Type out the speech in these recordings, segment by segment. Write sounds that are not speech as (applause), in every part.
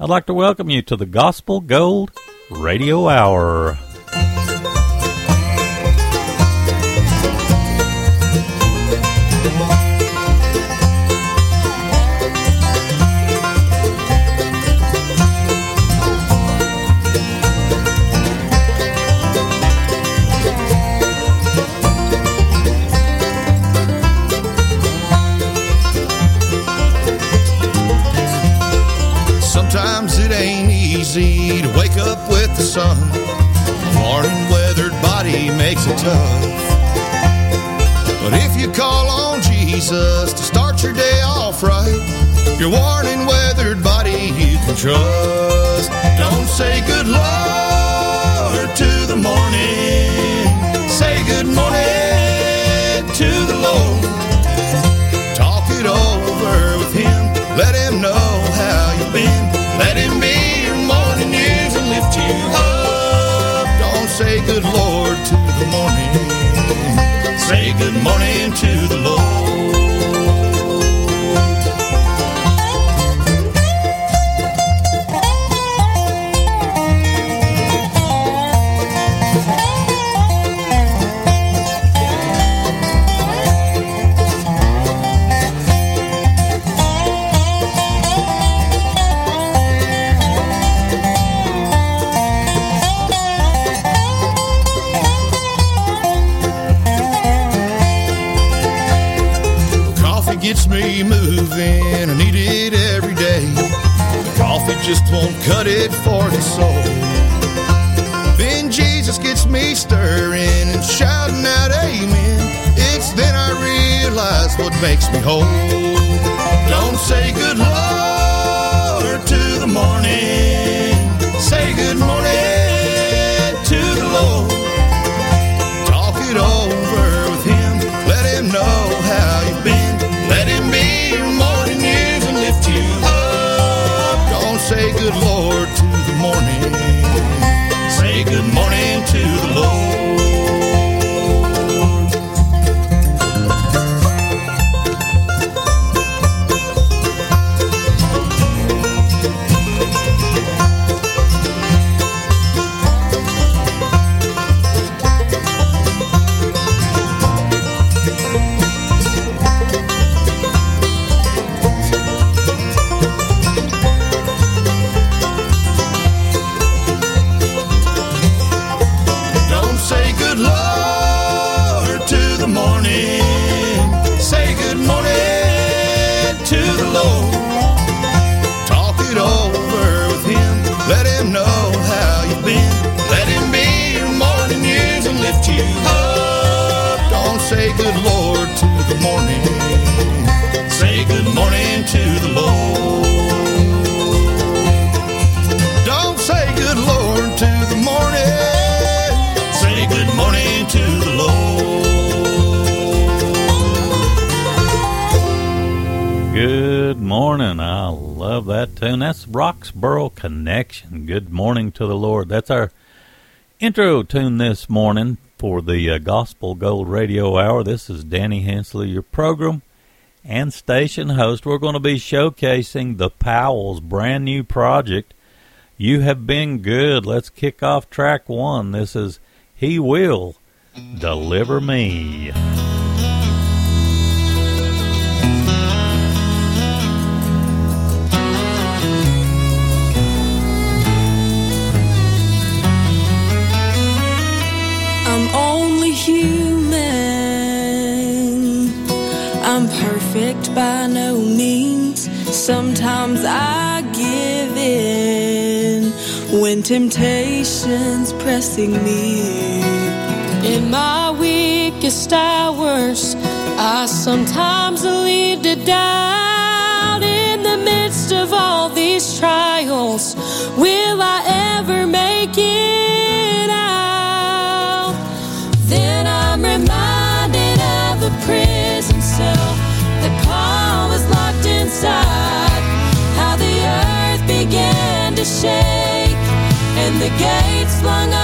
I'd like to welcome you to the Gospel Gold Radio Hour. Makes tough. But if you call on Jesus to start your day off right, your worn and weathered body you can trust. Say good morning to the Lord. Realize what makes me whole. Don't say good Lord to the morning. Tune. That's Roxborough Connection. Good morning to the Lord. That's our intro tune this morning for the uh, Gospel Gold Radio Hour. This is Danny Hensley, your program and station host. We're going to be showcasing the Powell's brand new project. You have been good. Let's kick off track one. This is He Will Deliver Me. Means. Sometimes I give in when temptation's pressing me. In my weakest hours, I sometimes lead to doubt. In the midst of all these trials, will I ever make it to shake and the gates flung open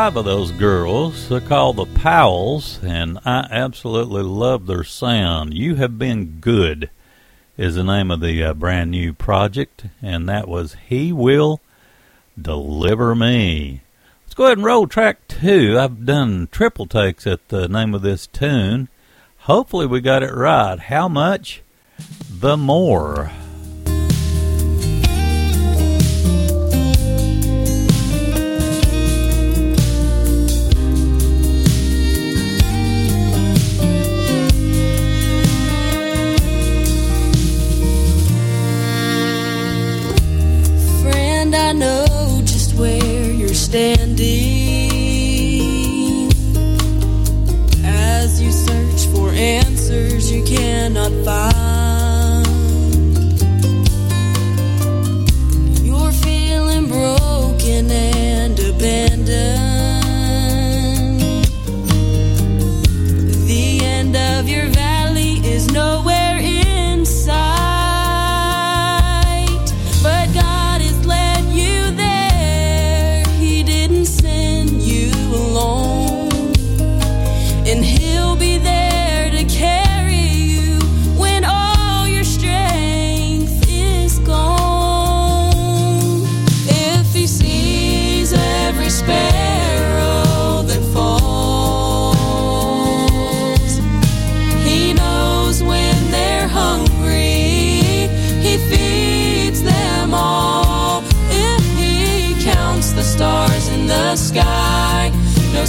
five of those girls. They're called the Powells, and I absolutely love their sound. You Have Been Good is the name of the uh, brand new project, and that was He Will Deliver Me. Let's go ahead and roll track two. I've done triple takes at the name of this tune. Hopefully, we got it right. How much? The more. not found. You're feeling broken and abandoned.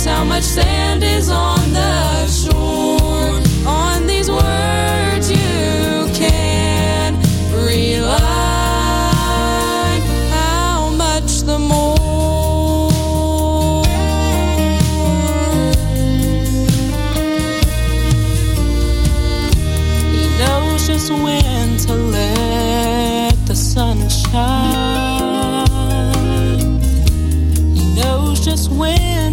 how much sand is on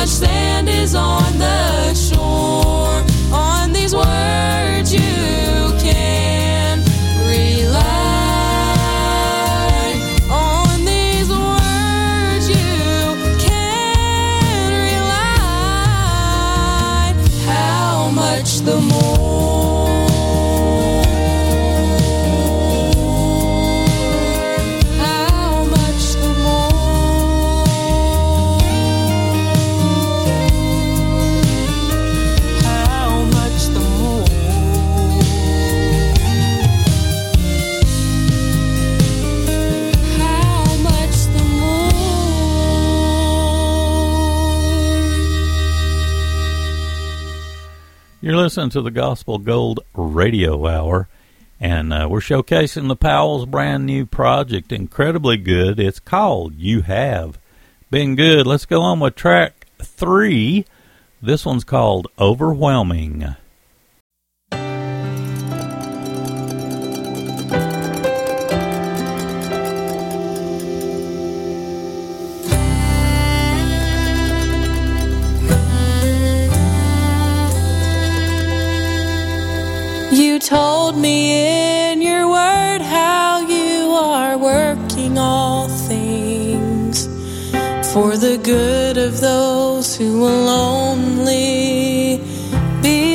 much sand is on listening to the Gospel Gold Radio Hour, and uh, we're showcasing the Powell's brand new project. Incredibly good. It's called You Have Been Good. Let's go on with track three. This one's called Overwhelming. Told me in your word how you are working all things for the good of those who will only believe.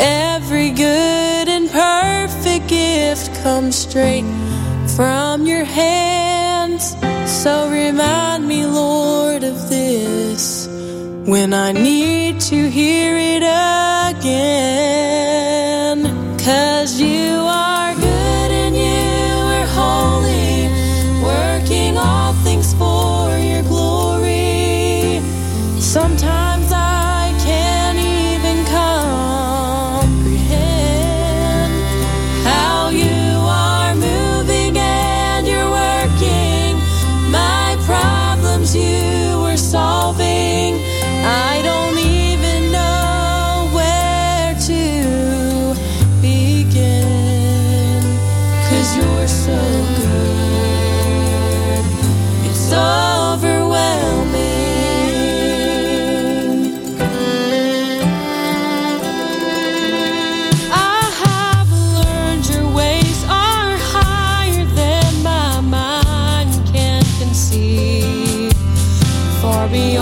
Every good and perfect gift comes straight from your hands. So remind me, Lord, of this when I need to hear it again. Cause you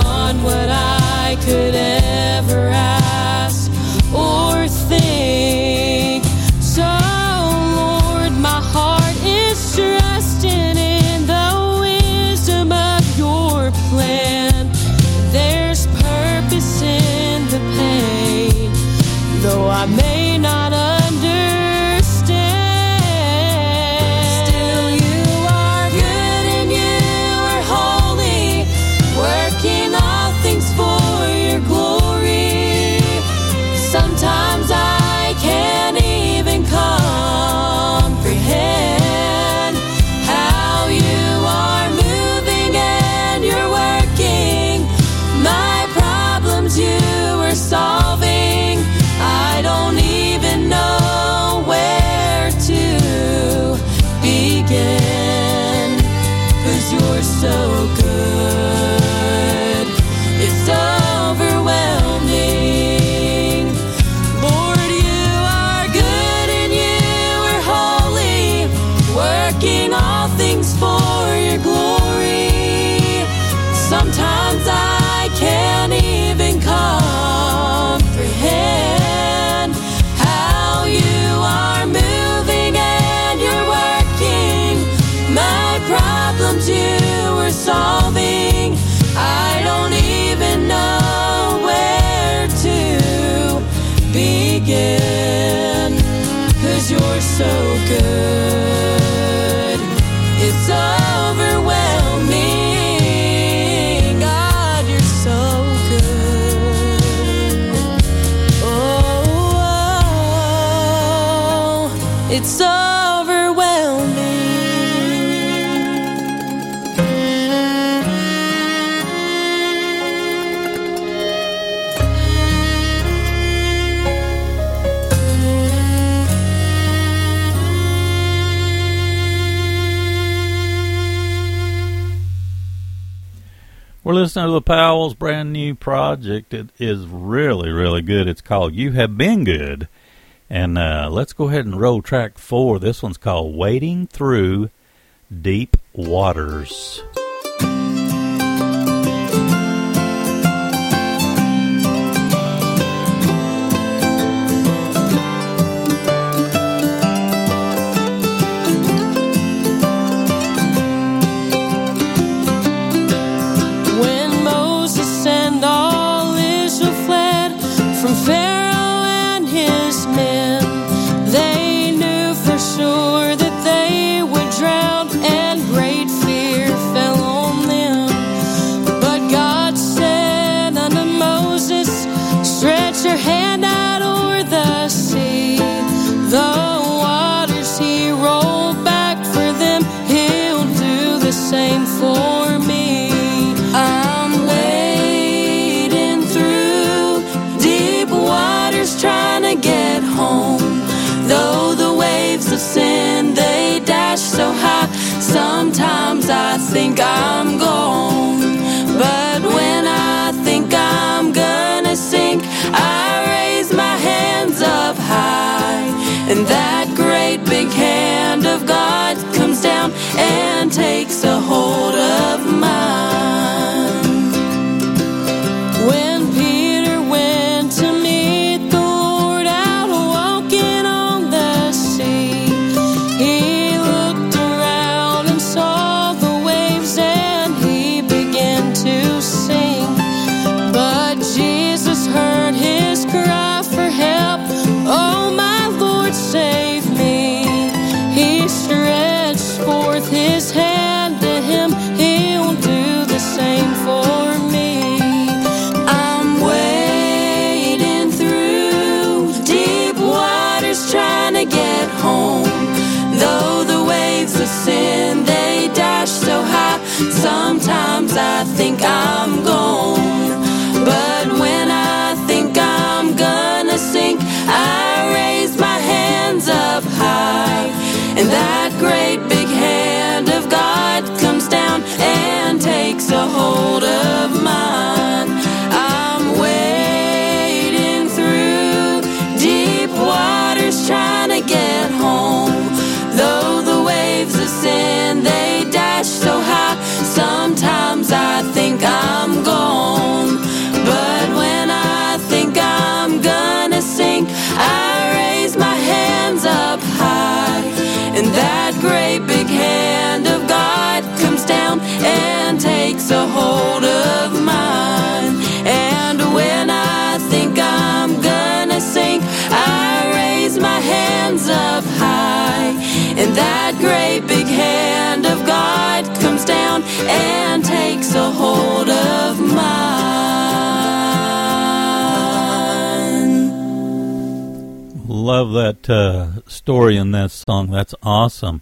beyond what I could ever ask or think. We're listening to the Powell's brand new project. It is really, really good. It's called You Have Been Good. And uh, let's go ahead and roll track four. This one's called Wading Through Deep Waters. Sometimes I think I'm gone, but when I think I'm gonna sink, I raise my hands up high, and that great big hand of God comes down and takes a hold of mine. I think I'm gone, but when I think I'm gonna sink, I raise my hands up high, and that great big hand of God comes down and takes a hold of mine. And when I think I'm gonna sink, I raise my hands up high, and that great big hand of God comes down and a hold of mine. Love that uh, story in that song. That's awesome.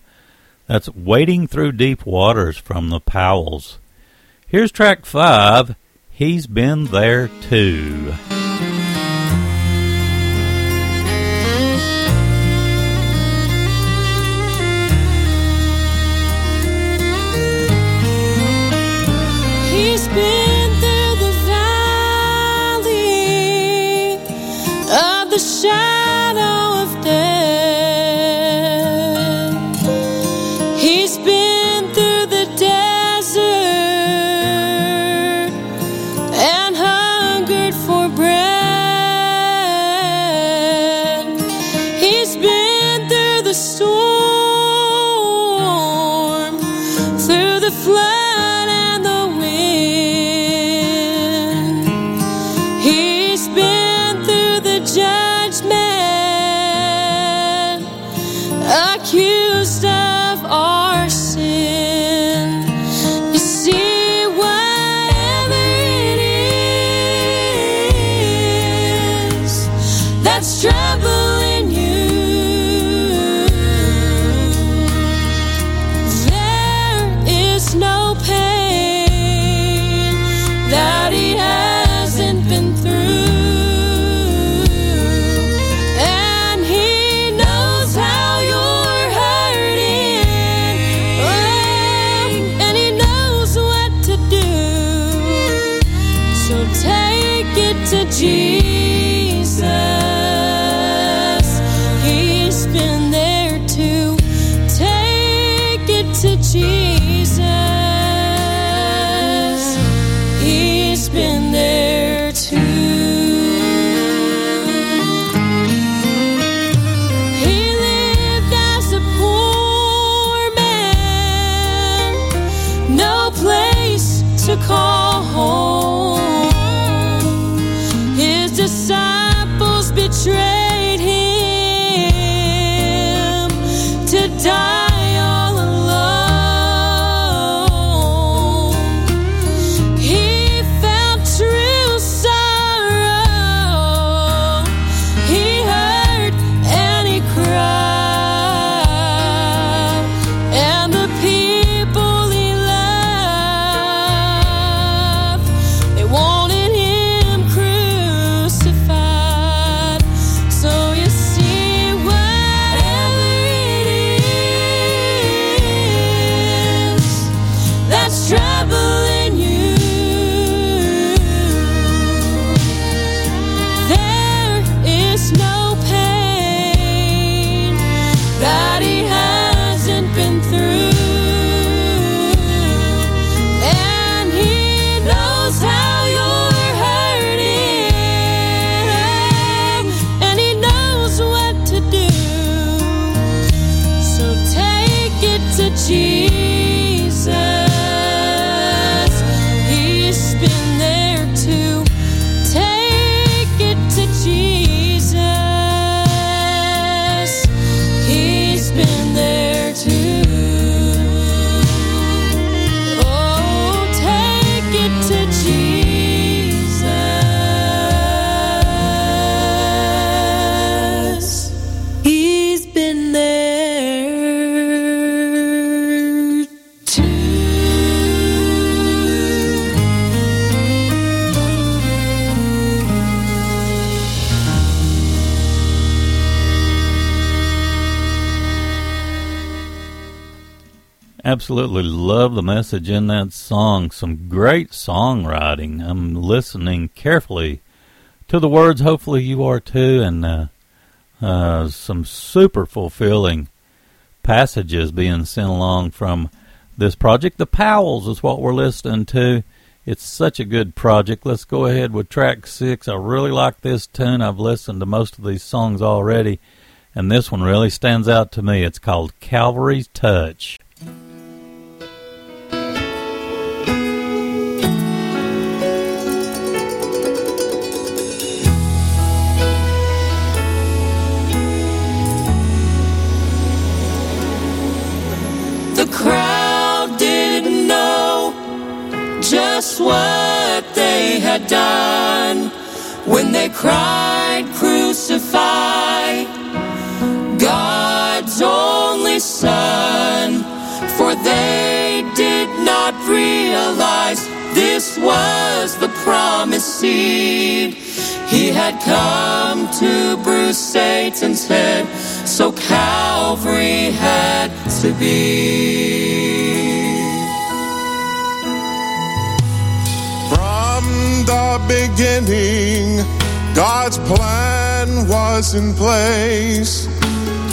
That's Wading Through Deep Waters from the Powells. Here's track five He's Been There Too. the shadow Absolutely love the message in that song. Some great songwriting. I'm listening carefully to the words. Hopefully, you are too, and uh, uh, some super fulfilling passages being sent along from this project. The Powells is what we're listening to. It's such a good project. Let's go ahead with track six. I really like this tune. I've listened to most of these songs already, and this one really stands out to me. It's called Calvary's Touch. Just what they had done when they cried, Crucify God's only Son. For they did not realize this was the promised seed. He had come to bruise Satan's head, so Calvary had to be. The beginning, God's plan was in place.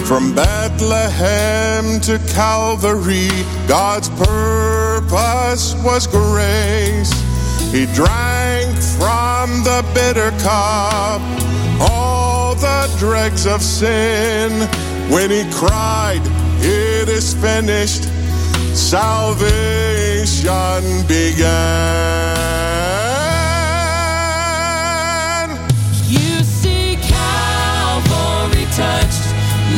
From Bethlehem to Calvary, God's purpose was grace. He drank from the bitter cup all the dregs of sin. When he cried, It is finished, salvation began.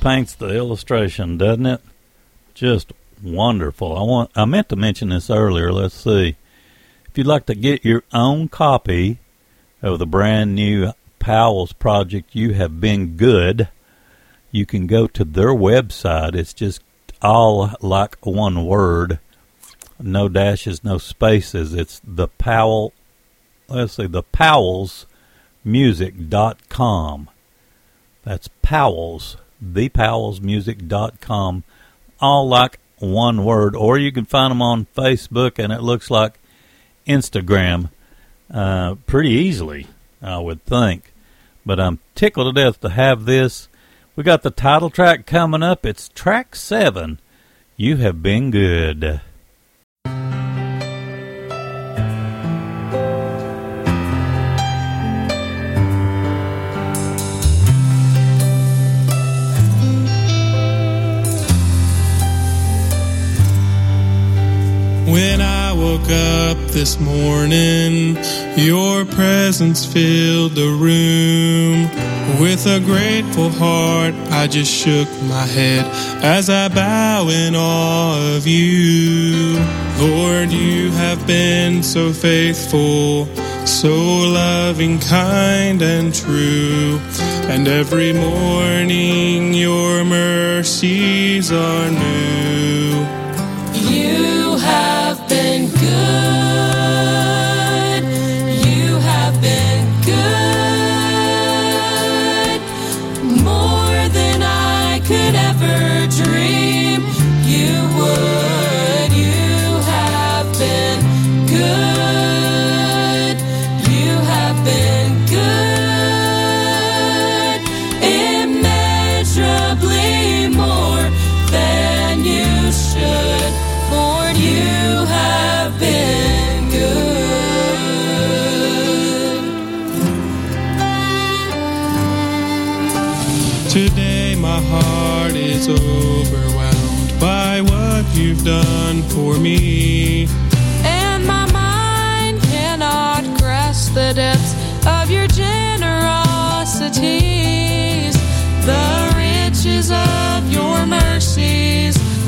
paints the illustration, doesn't it? Just wonderful. I want I meant to mention this earlier. Let's see. If you'd like to get your own copy of the brand new Powell's project, You Have Been Good, you can go to their website. It's just all like one word. No dashes, no spaces. It's the Powell let's see, the powellsmusic.com. That's Powell's, thepowellsmusic.com, all like one word. Or you can find them on Facebook, and it looks like Instagram uh, pretty easily. I would think. But I'm tickled to death to have this. We got the title track coming up. It's track seven. You have been good. When I woke up this morning, your presence filled the room. With a grateful heart, I just shook my head as I bow in awe of you. Lord, you have been so faithful, so loving, kind, and true. And every morning, your mercies are new.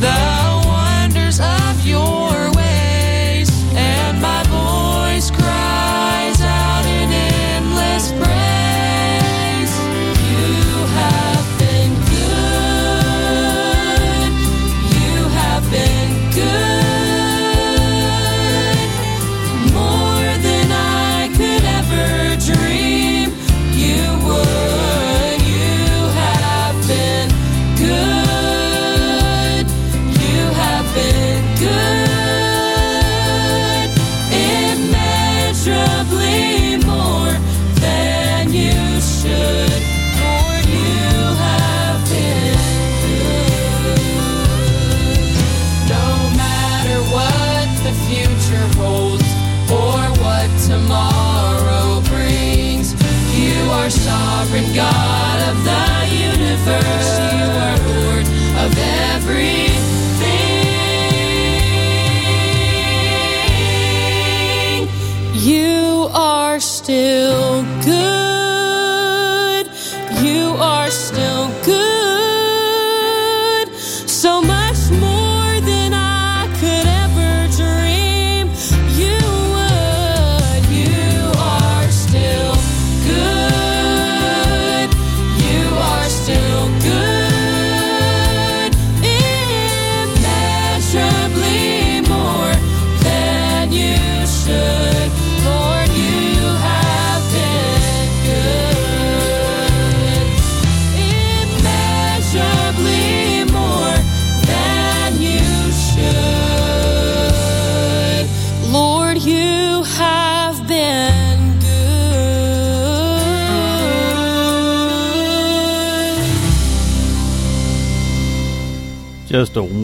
Mercies,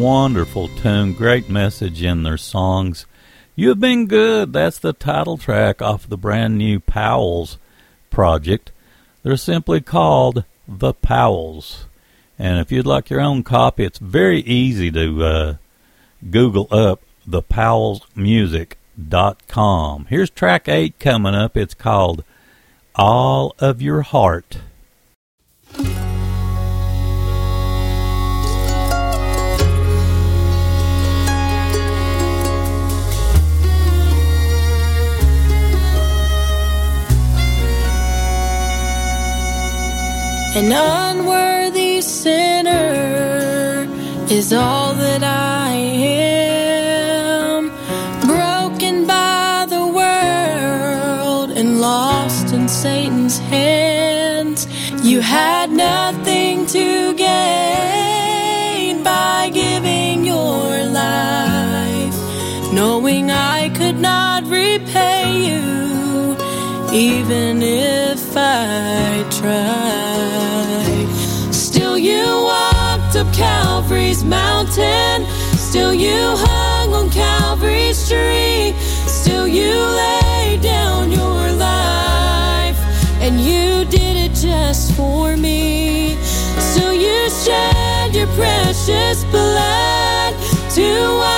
wonderful tune, great message in their songs. You have been good. That's the title track off the brand new Powell's project. They're simply called The Powells. And if you'd like your own copy, it's very easy to uh, Google up thepowellsmusic.com. Here's track 8 coming up. It's called All of Your Heart. An unworthy sinner is all that I am. Broken by the world and lost in Satan's hands. You had nothing to gain by giving your life, knowing I could not repay you. Even if I tried. Still, you walked up Calvary's mountain. Still, you hung on Calvary's tree. Still, you laid down your life, and you did it just for me. So you shed your precious blood to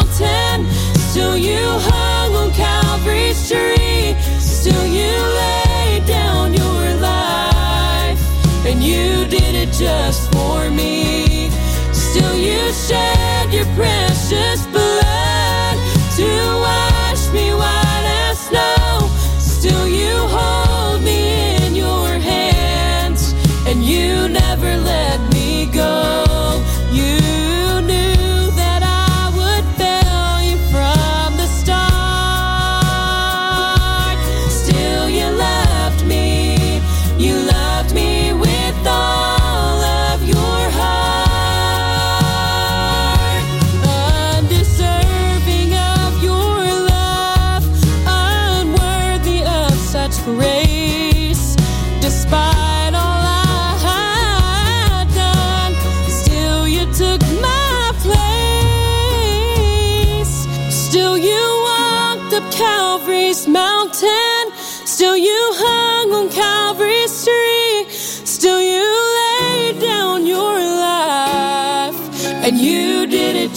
Still, you hung on Calvary's tree. Still, you laid down your life, and you did it just for me. Still, you shed your precious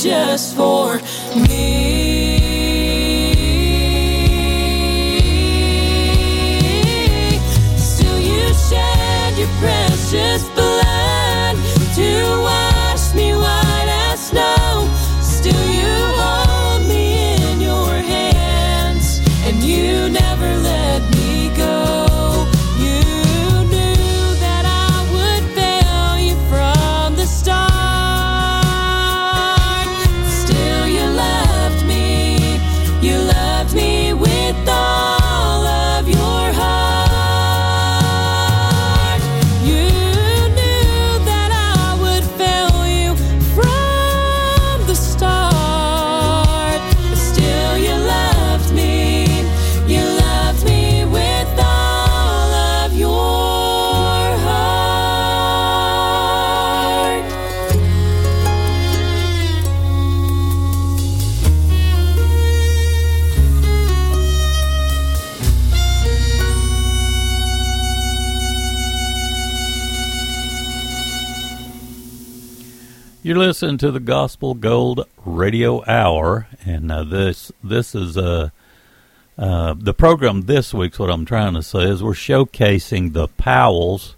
just for me. Still you shed your precious blood You're listening to the Gospel Gold Radio Hour, and uh, this this is uh, uh, the program this week's. What I'm trying to say is we're showcasing the Powell's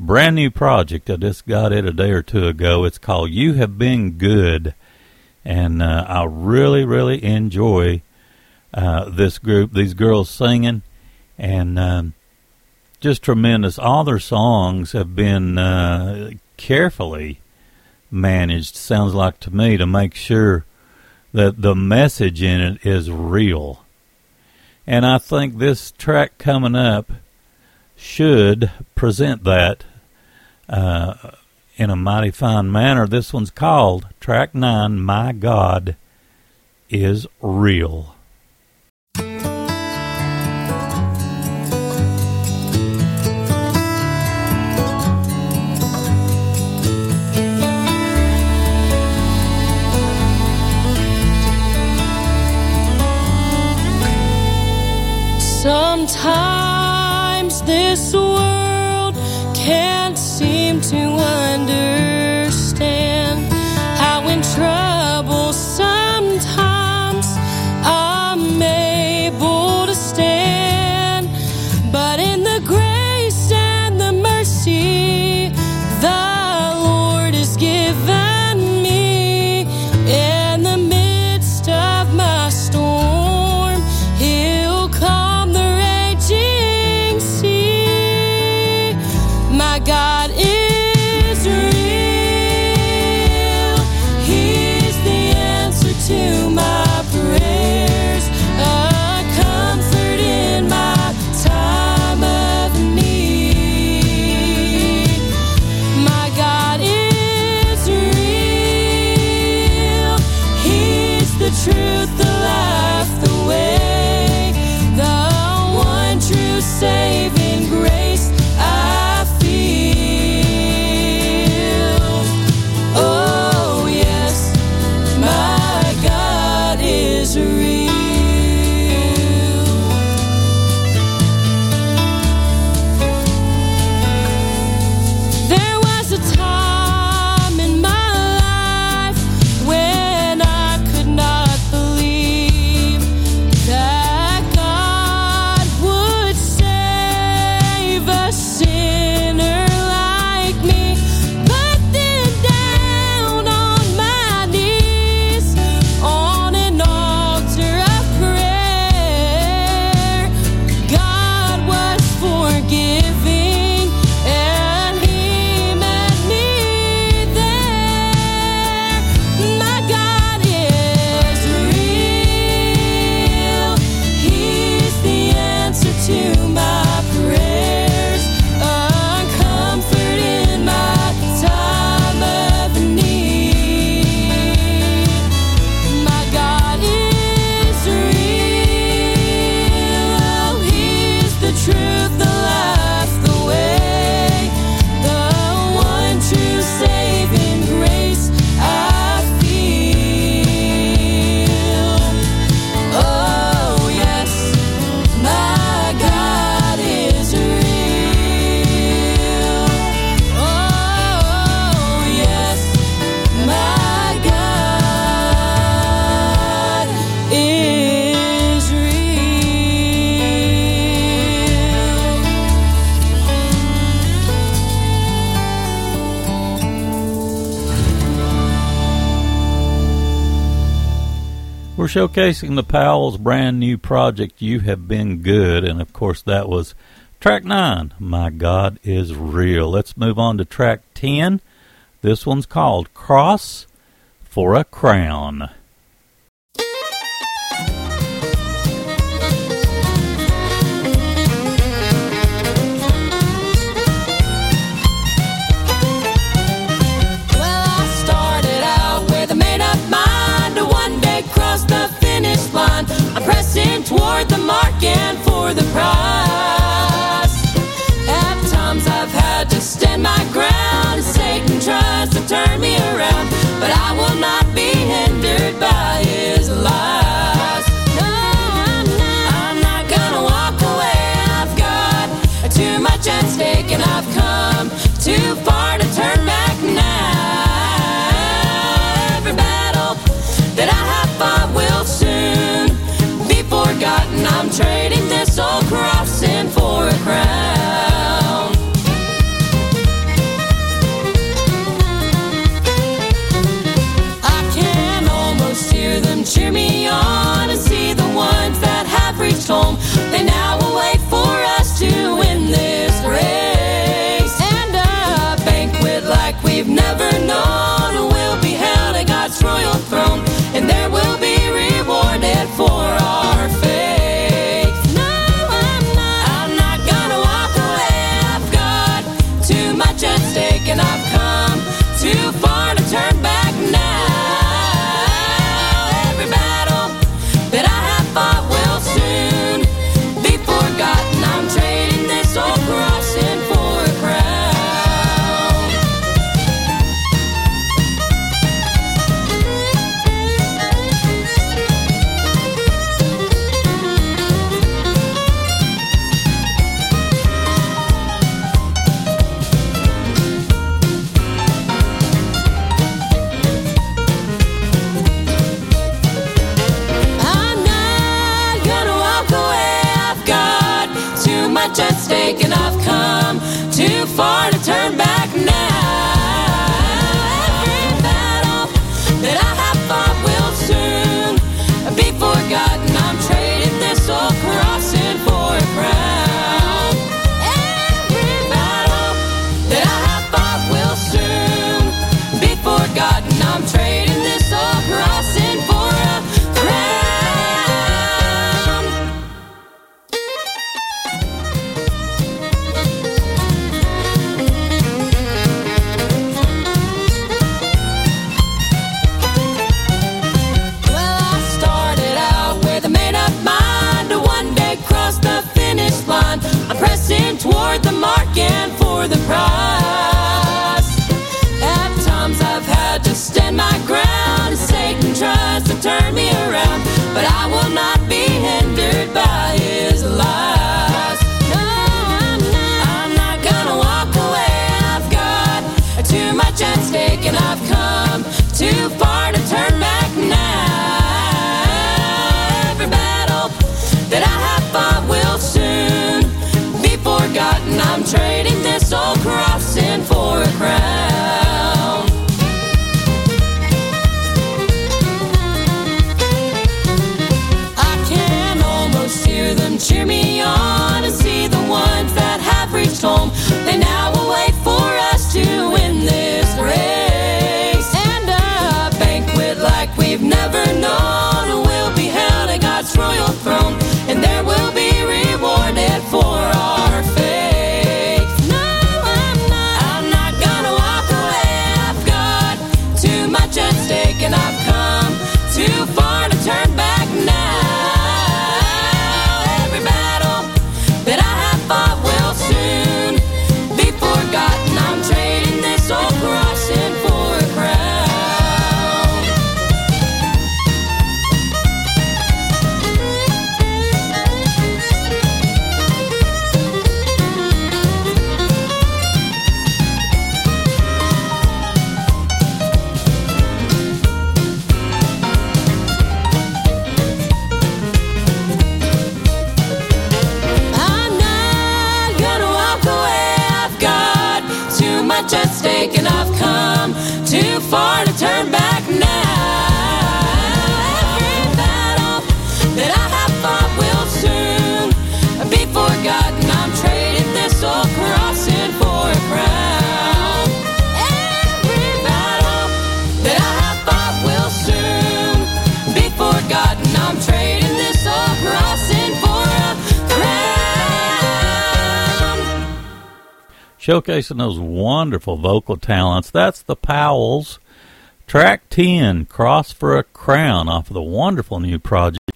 brand new project. I just got it a day or two ago. It's called "You Have Been Good," and uh, I really really enjoy uh, this group. These girls singing, and um, just tremendous. All their songs have been uh, carefully managed, sounds like to me, to make sure that the message in it is real. And I think this track coming up should present that uh, in a mighty fine manner. This one's called Track 9 My God is Real. Sometimes this world can't seem to understand. showcasing the Powell's brand new project, You Have Been Good. And of course, that was track nine, My God is Real. Let's move on to track 10. This one's called Cross for a Crown. on. I'm pressing toward the mark and for the prize. At times I've had to stand my ground. Satan tries to turn me around, but I will not be hindered by his lies. No, I'm not gonna walk away. I've got too much at stake, and I've come to. I'm trading this old cross in for a crown. I can almost hear them cheer me on and see the ones that have reached home showcasing those wonderful vocal talents. That's the Powells. Track 10, Cross for a Crown, off of the wonderful new project.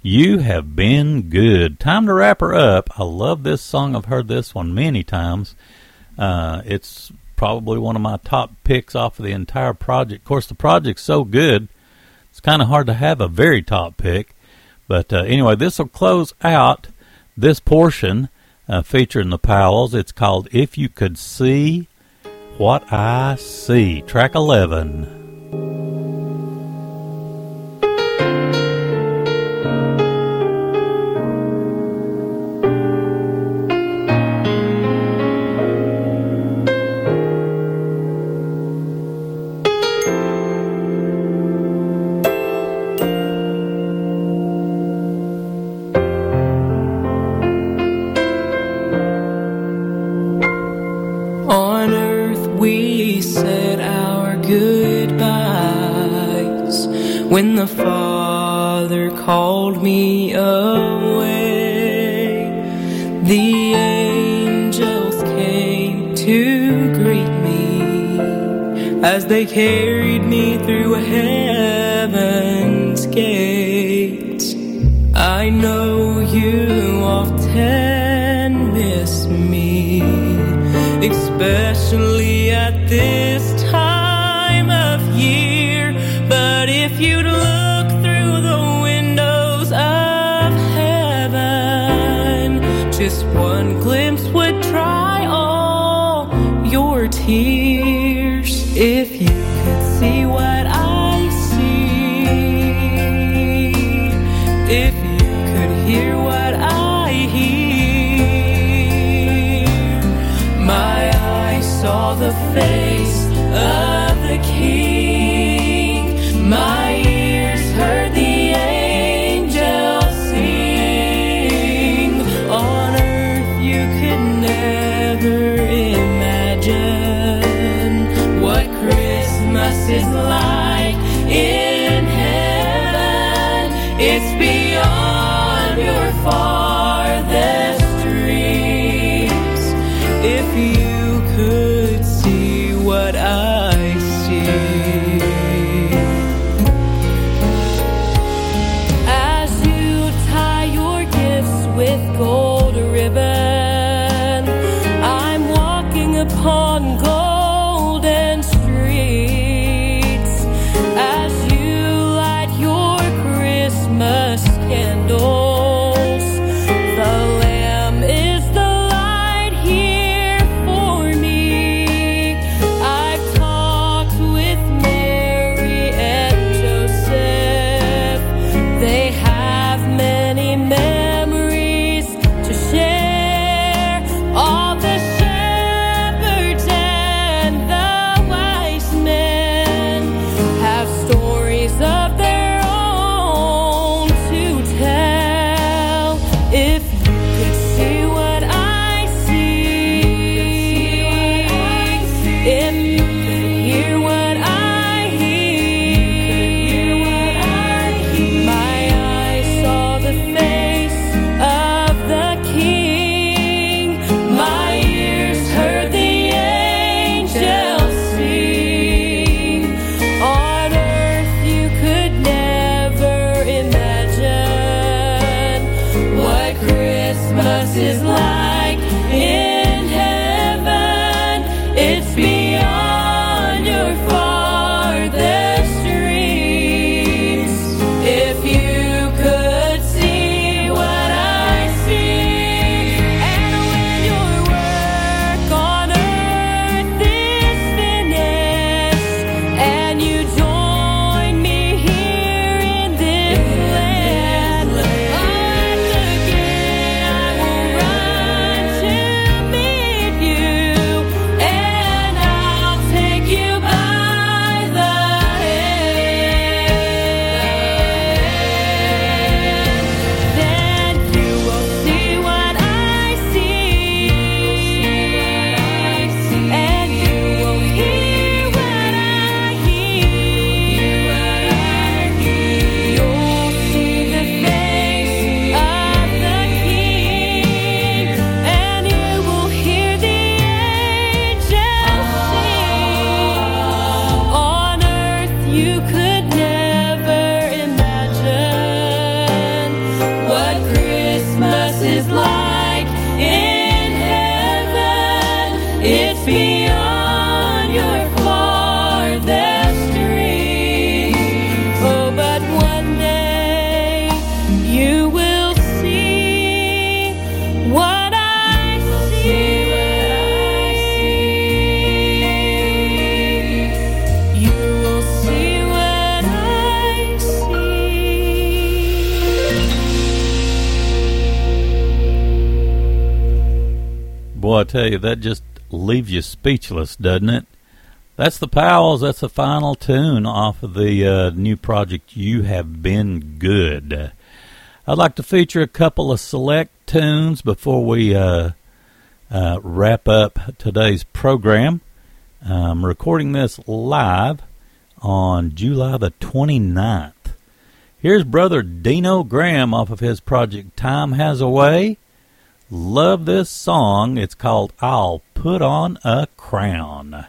You have been good. Time to wrap her up. I love this song. I've heard this one many times. Uh, it's probably one of my top picks off of the entire project. Of course, the project's so good, it's kind of hard to have a very top pick. But uh, anyway, this will close out this portion uh, featuring the Powells. It's called If You Could See What I See, track 11. When the Father called me away, the angels came to greet me as they carried me through heaven's gates. I know you often miss me, especially Gold ribbon. I'm walking upon gold. tell you, that just leaves you speechless, doesn't it? That's the Powells. That's the final tune off of the uh, new project, You Have Been Good. I'd like to feature a couple of select tunes before we uh, uh, wrap up today's program. I'm recording this live on July the 29th. Here's brother Dino Graham off of his project Time Has a Way. Love this song. It's called I'll Put on a Crown.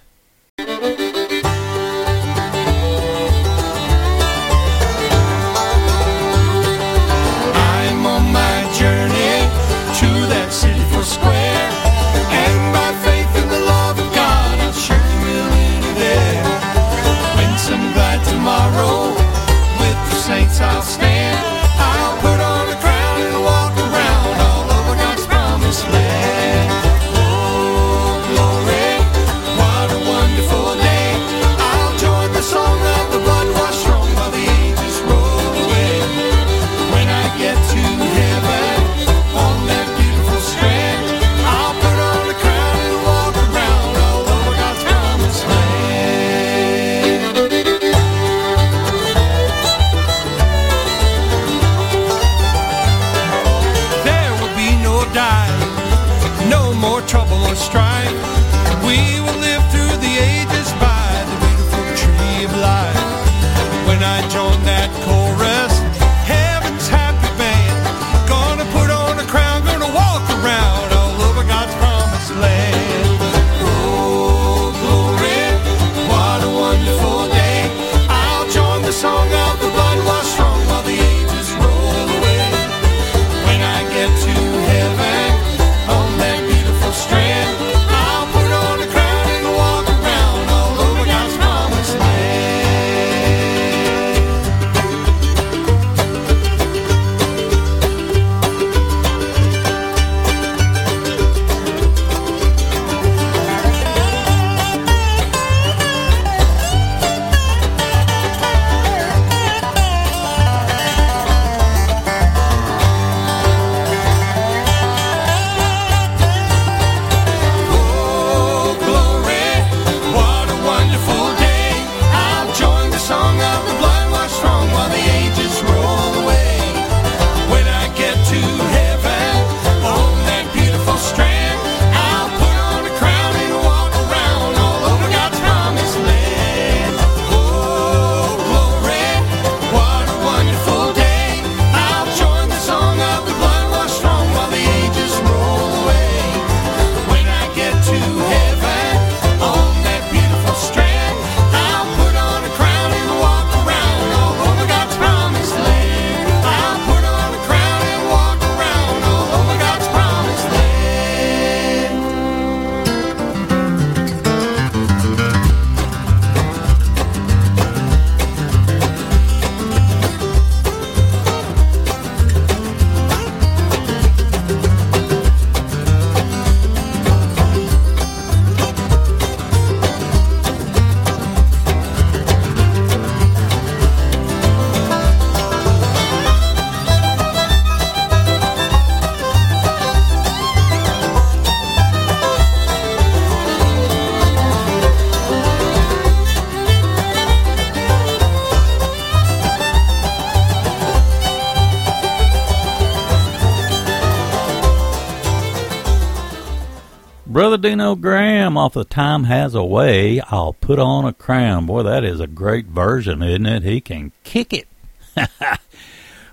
Graham off the Time Has a Way, I'll Put On a Crown. Boy, that is a great version, isn't it? He can kick it. (laughs)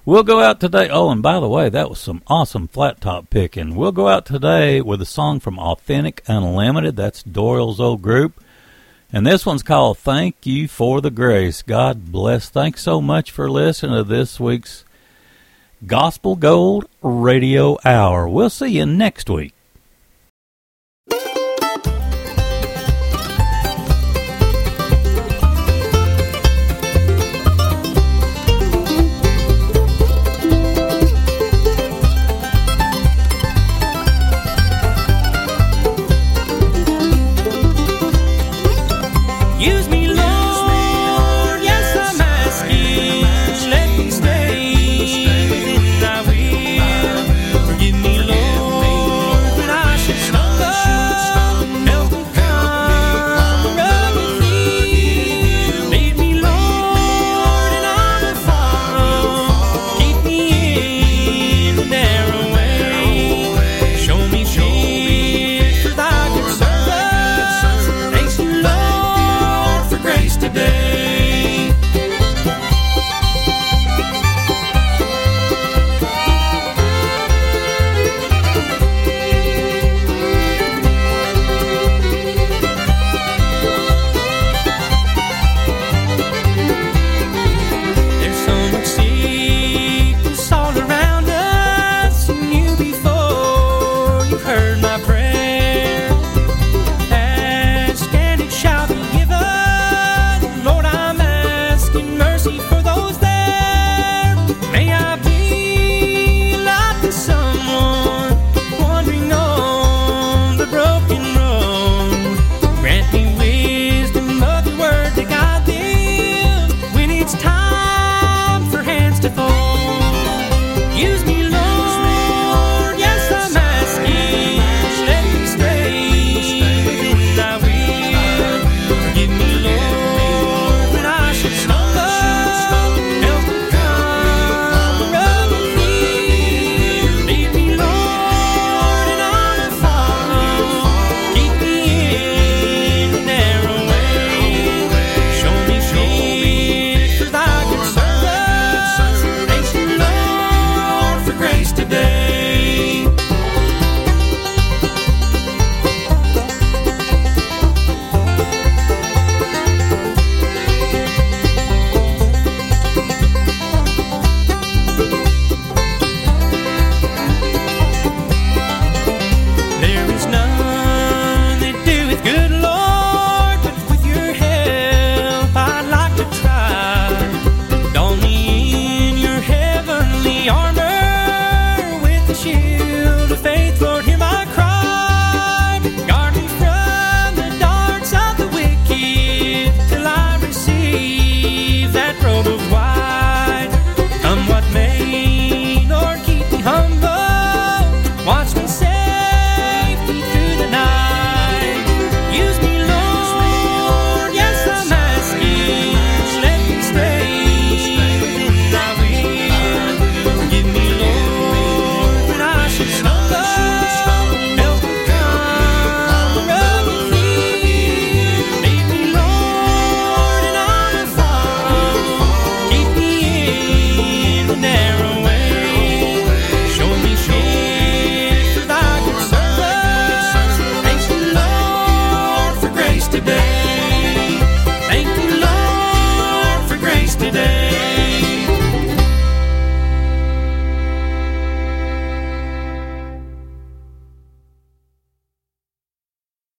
we'll go out today. Oh, and by the way, that was some awesome flat top picking. We'll go out today with a song from Authentic Unlimited. That's Doyle's old group. And this one's called Thank You for the Grace. God bless. Thanks so much for listening to this week's Gospel Gold Radio Hour. We'll see you next week.